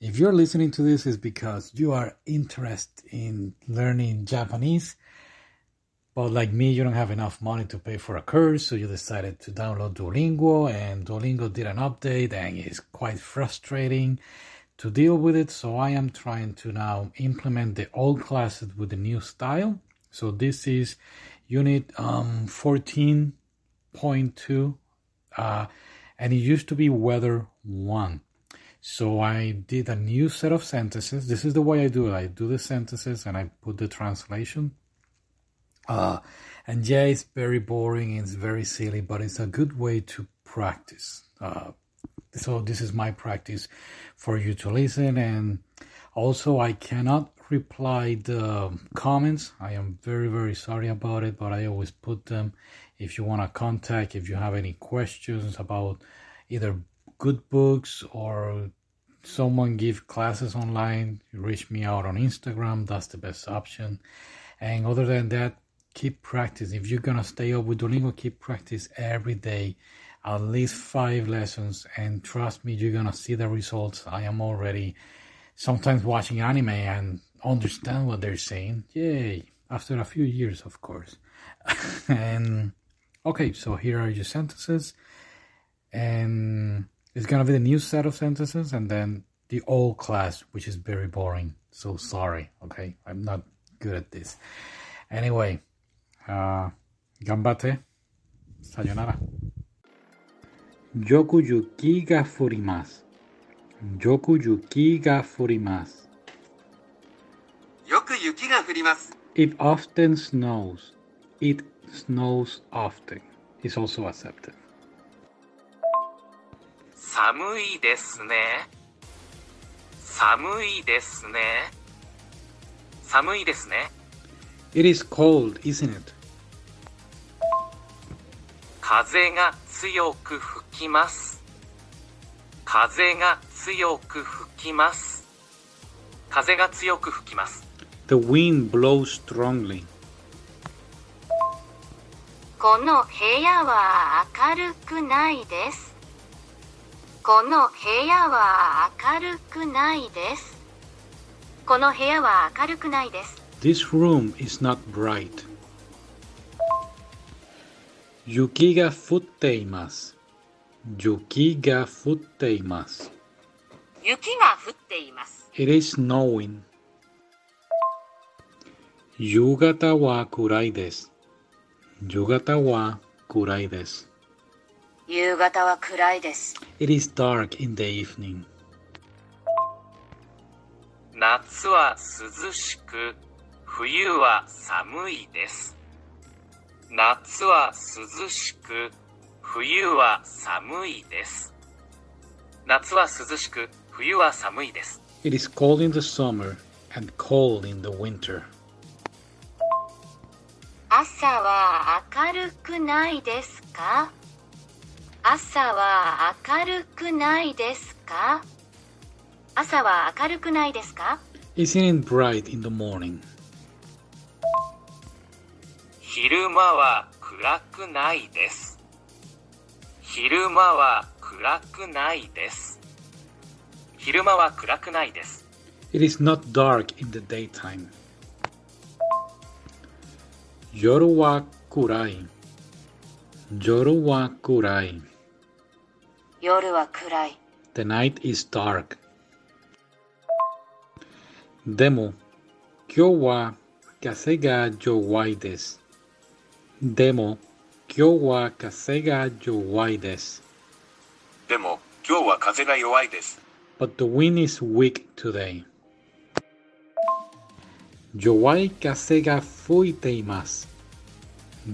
If you're listening to this, is because you are interested in learning Japanese, but like me, you don't have enough money to pay for a course, so you decided to download Duolingo, and Duolingo did an update, and it's quite frustrating to deal with it. So I am trying to now implement the old classes with the new style. So this is unit um, 14.2, uh, and it used to be weather one. So I did a new set of sentences. This is the way I do it. I do the sentences and I put the translation. Uh, and yeah, it's very boring. It's very silly, but it's a good way to practice. Uh, so this is my practice for you to listen. And also, I cannot reply the comments. I am very very sorry about it, but I always put them. If you want to contact, if you have any questions about either good books or someone give classes online, reach me out on Instagram. That's the best option. And other than that, keep practice. If you're gonna stay up with Duolingo, keep practice every day, at least five lessons. And trust me, you're gonna see the results. I am already sometimes watching anime and understand what they're saying. Yay! After a few years, of course. and okay, so here are your sentences. And it's gonna be the new set of sentences and then the old class, which is very boring. So sorry, okay? I'm not good at this. Anyway, uh, gambate. Sayonara. Yoku yuki ga furimasu. Yoku yuki ga furimasu. Yoku yuki ga furimasu. It often snows. It snows often. Is also accepted. 寒いですね。寒いですね。寒いですね。It is cold, isn't it? 風が強く吹きます。風が強く吹きます。風が強く吹きます。The wind blows strongly. この部屋は明るくないです。この部屋は明るくないです。この部屋は明るくないです。This room is not bright. 雪が降っています。雪が降っています。雪が降っています。It is snowing. 夕方は暗いです。夕方は暗いです。夕方は暗いです。It is dark in the evening. 夏は涼しく、冬は寒いです。夏は涼しく、冬は寒いです。夏は涼しく、冬は寒いです。It is cold in the summer and cold in the winter. 朝は明るくないですか朝は明るくないですか？朝は明るくないですか？Isn't it bright in the morning? 昼間は暗くないです。昼間は暗くないです。昼間は暗くないです。It is not dark in the daytime. 夜は暗い。夜は暗い。夜は暗い。 The night is dark. でも、今日は風が弱いです。でも、今日は風が弱いです。でも、今日は風が弱いです。 But the wind is weak today. 弱い風が吹いています。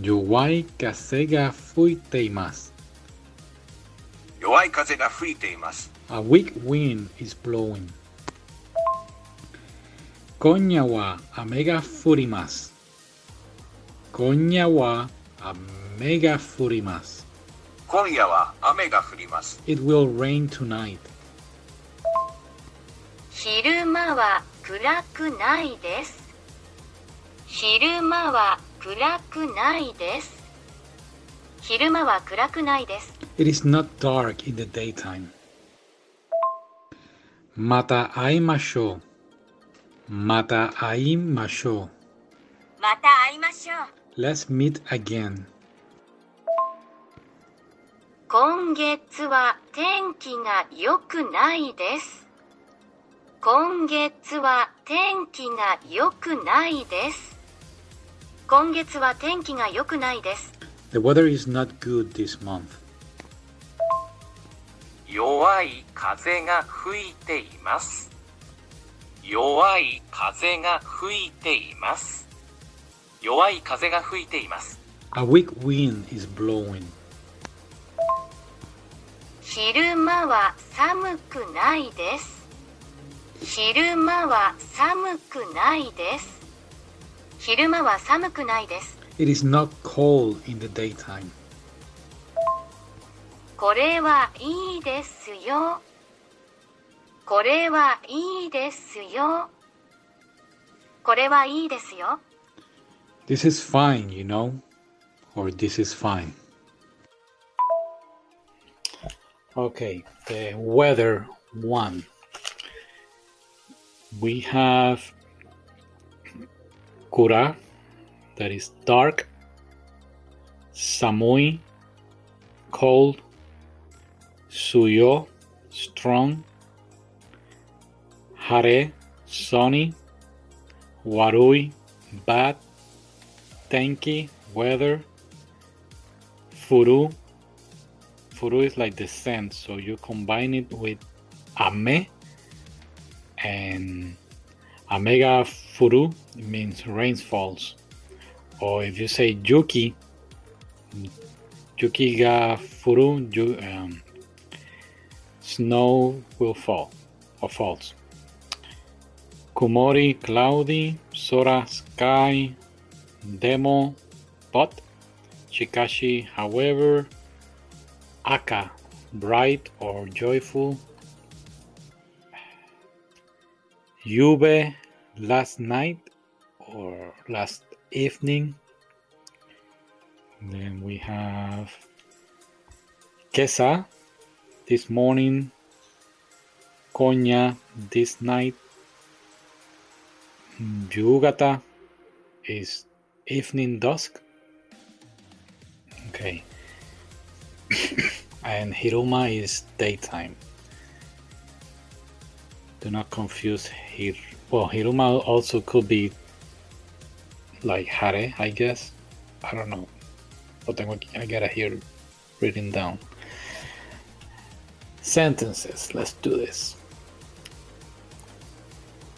弱い風が吹いています。 弱い風が吹いています。A weak wind is blowing. 今夜は雨が降ります。今夜は雨が降ります。今夜は雨が降。It will rain tonight. 昼間は暗くないです。昼間は暗くないです。昼間は暗くないです。It is not dark in the daytime. Mata aimashou. Mata aimashou. また会いましょう。Let's meet again. 今月は天気が良くないです。今月は天気が良くないです。今月は天気が良くないです。The weather is not good this month. 弱い風が吹いています。弱い風が吹いています。弱い風が吹いています。A weak wind is blowing. 昼間は寒くないです。昼間は寒くないです。昼間は寒くないです。It is not cold in the daytime. これはいいですよ。これはいいですよ。これはいいですよ。 This is fine, you know? Or this is fine. Okay, the weather one. We have Kura, that is dark, Samui, cold, Suyo, strong, Hare, sunny, Warui, bad, Tenki, weather, Furu. Furu is like the scent, so you combine it with Ame and Amega Furu means rain falls. Or if you say Yuki, Yuki ga Furu, um, snow will fall or falls. Kumori, cloudy, Sora, sky, Demo, but, Shikashi, however, Aka, bright or joyful, Yube, last night or last evening. Then we have Kesa, this morning, Konya, this night, Yugata is evening dusk. Okay. and Hiruma is daytime. Do not confuse Hir. Well, Hiruma also could be like Hare, I guess. I don't know. But tengo I gotta hear written down. Sentences. Let's do this.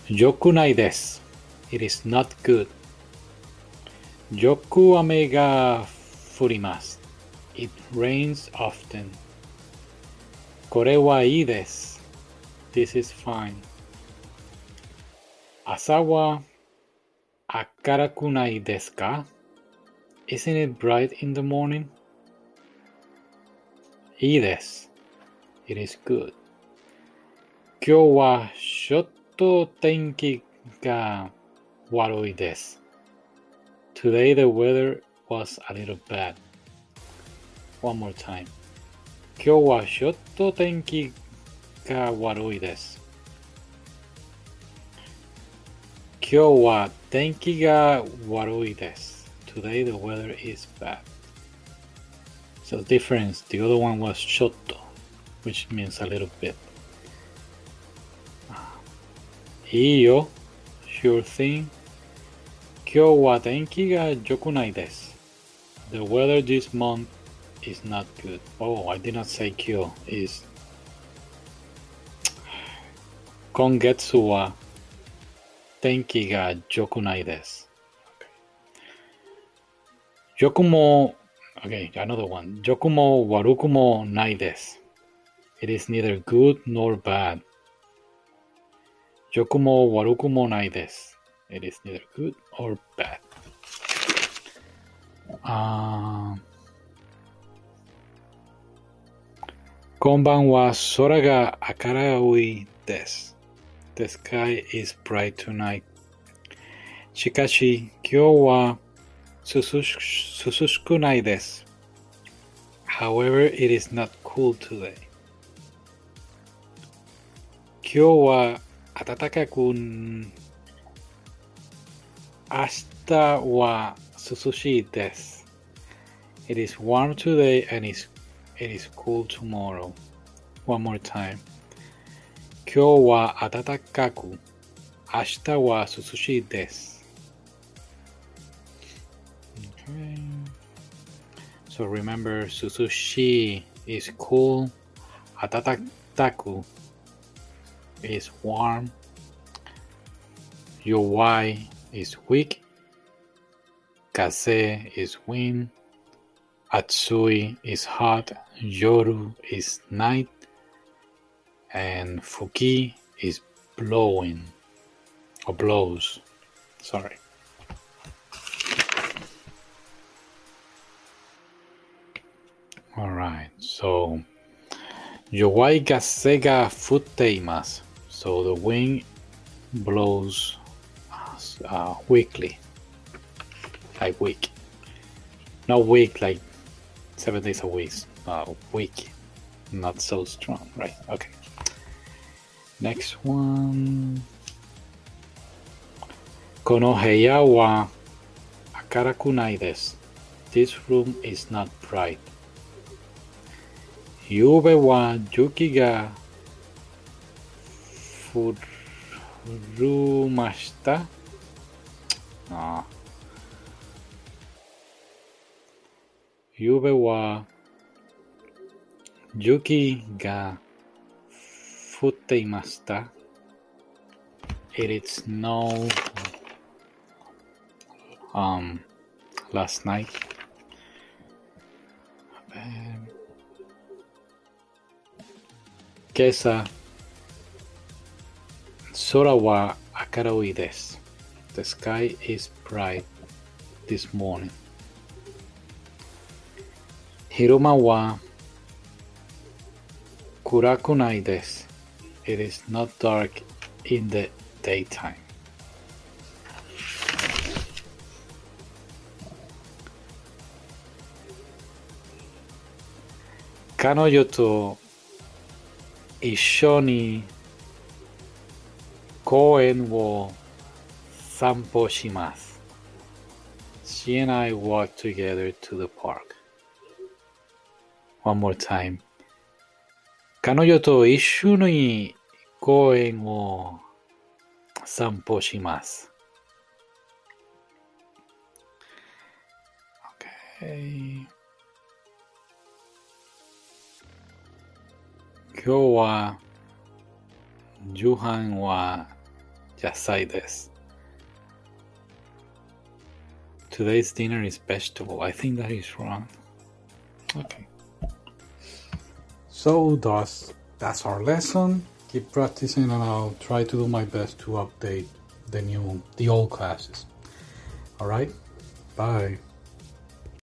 Yokunai des. It is not good. Yoku ame ga furimasu. It rains often. Kore wa ii desu. This is fine. Asa Akara-kunai desu ka? Isn't it bright in the morning? Ii. It is good. Kyou wa shotto tenki ga warui. Today the weather was a little bad. One more time. Kyou wa shotto tenki ga warui. Kyowa tenki ga warui desu. Today the weather is bad. So difference, the other one was shoto, which means a little bit. Ah. Iyo, sure thing. Kyowa tenki ga yokunai desu. The weather this month is not good. Oh, I did not say kyo. Is kongetsu wa 天気が良くないです。良くも Okay, another one. 良くも悪くもないです。It is neither good nor bad. Yokumo warukumo nai desu. It is neither good or bad. Uh, こんばんは。空が明るいです。The sky is bright tonight. Shikashi, kyo wa susushikunai desu. However, it is not cool today. Kyo wa atatakaku Ashita wa susushi desu. It is warm today and it is cool tomorrow. One more time. 今日は暖かく、明日は涼しいです。Okay. So remember, susushi is cool, atataku is warm, yowai is weak, kase is wind, atsui is hot, yoru is night, and fuki is blowing or blows. Sorry. All right, so Yowai ga sega futeimasu. So the wind blows uh, weekly, like week, not week like seven days a week. Uh, week, not so strong, right? Okay. Next one. Konoheyawa Akarakunaides. This room is not bright. Yube wa juki ga furumashita. Ah. Yube wa yuki ga Futeimashita. It is no um last night. Um, kesa Sora wa akaroi desu. The sky is bright this morning. Hiruma wa kurakunai desu it is not dark in the daytime. Kanoyo to Ishoni Koen wo Sampo Shimasu. She and I walked together to the park. One more time. Kanoyo to 公園を散歩します。Okay. 今日は夕飯は野菜です。Today's dinner is vegetable. I think that is wrong. Okay. So thus that's our lesson. Keep practicing and I'll try to do my best to update the new the old classes. All right? Bye.